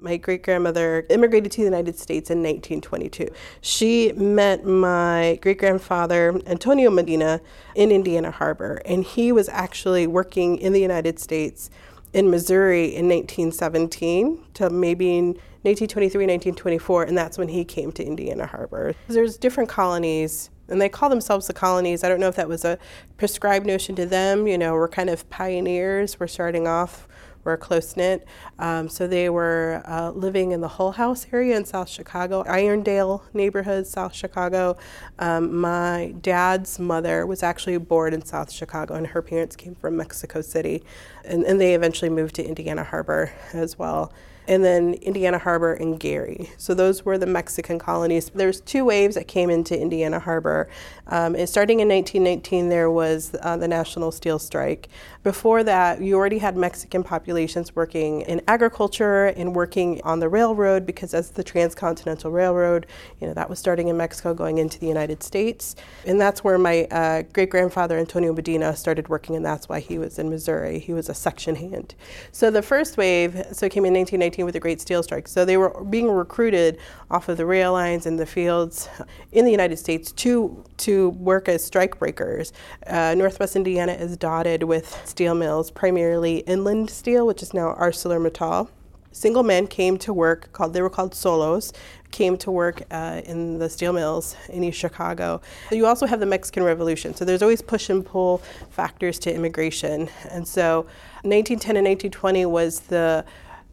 My great grandmother immigrated to the United States in 1922. She met my great grandfather, Antonio Medina, in Indiana Harbor, and he was actually working in the United States in Missouri in 1917 to maybe 1923, 1924, and that's when he came to Indiana Harbor. There's different colonies and they call themselves the colonies. I don't know if that was a prescribed notion to them. You know, we're kind of pioneers. We're starting off were close knit. Um, so they were uh, living in the Hull House area in South Chicago, Irondale neighborhood, South Chicago. Um, my dad's mother was actually born in South Chicago, and her parents came from Mexico City. And, and they eventually moved to Indiana Harbor as well and then Indiana Harbor and Gary. So those were the Mexican colonies. There's two waves that came into Indiana Harbor. Um, starting in 1919, there was uh, the National Steel Strike. Before that, you already had Mexican populations working in agriculture and working on the railroad because as the Transcontinental Railroad, you know, that was starting in Mexico going into the United States. And that's where my uh, great grandfather, Antonio Medina, started working, and that's why he was in Missouri. He was a section hand. So the first wave, so it came in 1919 with the Great Steel Strike. So they were being recruited off of the rail lines and the fields in the United States to to work as strike breakers. Uh, Northwest Indiana is dotted with steel mills, primarily Inland Steel, which is now ArcelorMittal single men came to work called they were called solos came to work uh, in the steel mills in east chicago you also have the mexican revolution so there's always push and pull factors to immigration and so 1910 and 1920 was the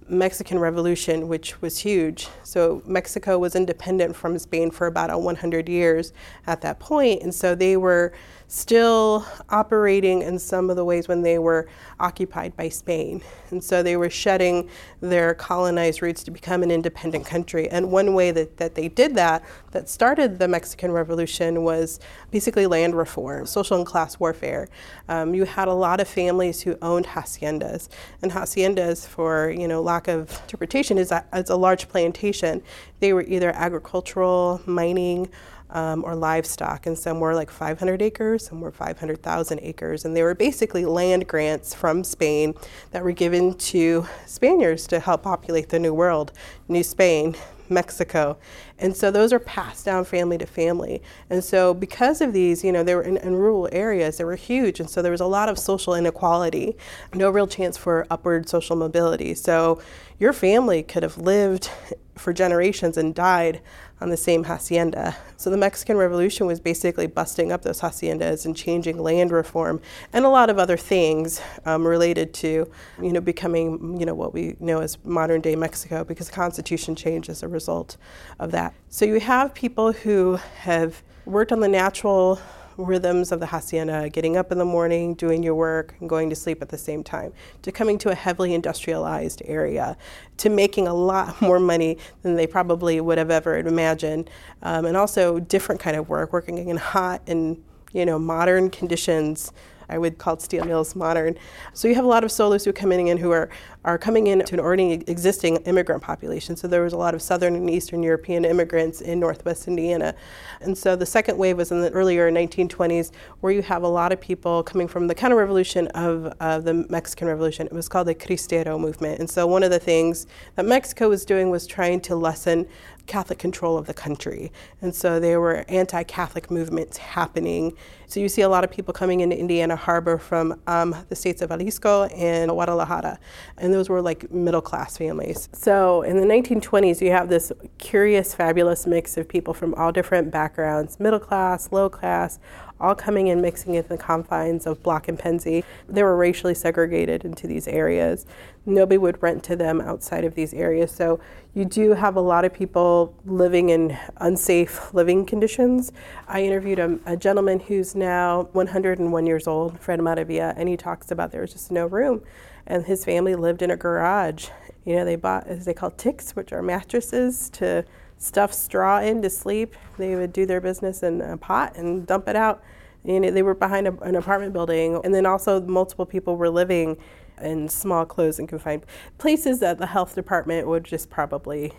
Mexican Revolution, which was huge. So Mexico was independent from Spain for about 100 years at that point, and so they were still operating in some of the ways when they were occupied by Spain. And so they were shedding their colonized roots to become an independent country. And one way that, that they did that, that started the Mexican Revolution, was basically land reform, social and class warfare. Um, you had a lot of families who owned haciendas. And haciendas, for you know lack of interpretation, is that is a large plantation. They were either agricultural, mining, um, or livestock, and some were like 500 acres, some were 500,000 acres, and they were basically land grants from Spain that were given to Spaniards to help populate the New World, New Spain, Mexico. And so those are passed down family to family. And so because of these, you know, they were in, in, rural areas, they were huge. And so there was a lot of social inequality, no real chance for upward social mobility. So your family could have lived for generations and died on the same hacienda. So the Mexican Revolution was basically busting up those haciendas and changing land reform and a lot of other things um, related to, you know, becoming, you know, what we know as modern day Mexico because the Constitution changed as a result of that. So you have people who have worked on the natural rhythms of the hacienda, getting up in the morning, doing your work, and going to sleep at the same time, to coming to a heavily industrialized area, to making a lot more money than they probably would have ever imagined, um, and also different kind of work, working in hot and you know modern conditions I would call steel mills modern. So you have a lot of solos who are coming in who are, are coming in to an already existing immigrant population. So there was a lot of Southern and Eastern European immigrants in Northwest Indiana. And so the second wave was in the earlier 1920s where you have a lot of people coming from the counter-revolution of uh, the Mexican Revolution. It was called the Cristero movement. And so one of the things that Mexico was doing was trying to lessen Catholic control of the country. And so there were anti Catholic movements happening. So you see a lot of people coming into Indiana Harbor from um, the states of Jalisco and Guadalajara. And those were like middle class families. So in the 1920s, you have this curious, fabulous mix of people from all different backgrounds middle class, low class, all coming and mixing in the confines of Block and Pennsy. They were racially segregated into these areas. Nobody would rent to them outside of these areas. So you do have a lot of people living in unsafe living conditions. I interviewed a, a gentleman who's now 101 years old, Fred Maravilla, and he talks about there was just no room. And his family lived in a garage. You know, they bought, as they call ticks, which are mattresses to stuff straw in to sleep. They would do their business in a pot and dump it out. And they were behind a, an apartment building. And then also, multiple people were living in small, closed, and confined places that the health department would just probably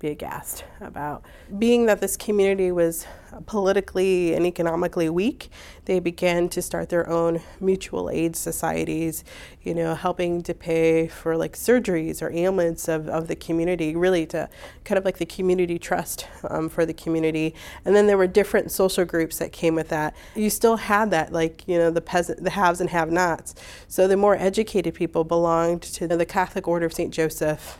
be aghast about. Being that this community was politically and economically weak, they began to start their own mutual aid societies, you know, helping to pay for like surgeries or ailments of, of the community, really to kind of like the community trust um, for the community. And then there were different social groups that came with that. You still had that, like, you know, the peasant, the haves and have nots. So the more educated people belonged to the Catholic Order of St. Joseph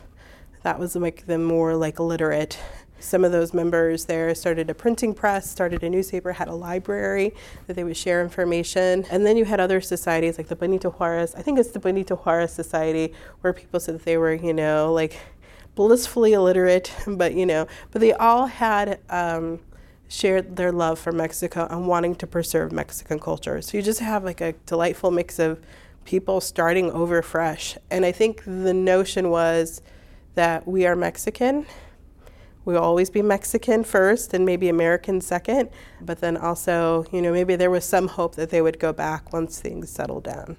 that was like the more like literate some of those members there started a printing press, started a newspaper, had a library that they would share information. And then you had other societies like the Benito Juarez, I think it's the Benito Juarez Society, where people said that they were, you know, like blissfully illiterate, but, you know, but they all had. Um, shared their love for Mexico and wanting to preserve Mexican culture. So you just have like a delightful mix of people starting over fresh. And I think the notion was that we are Mexican. We'll always be Mexican first and maybe American second, but then also, you know, maybe there was some hope that they would go back once things settled down.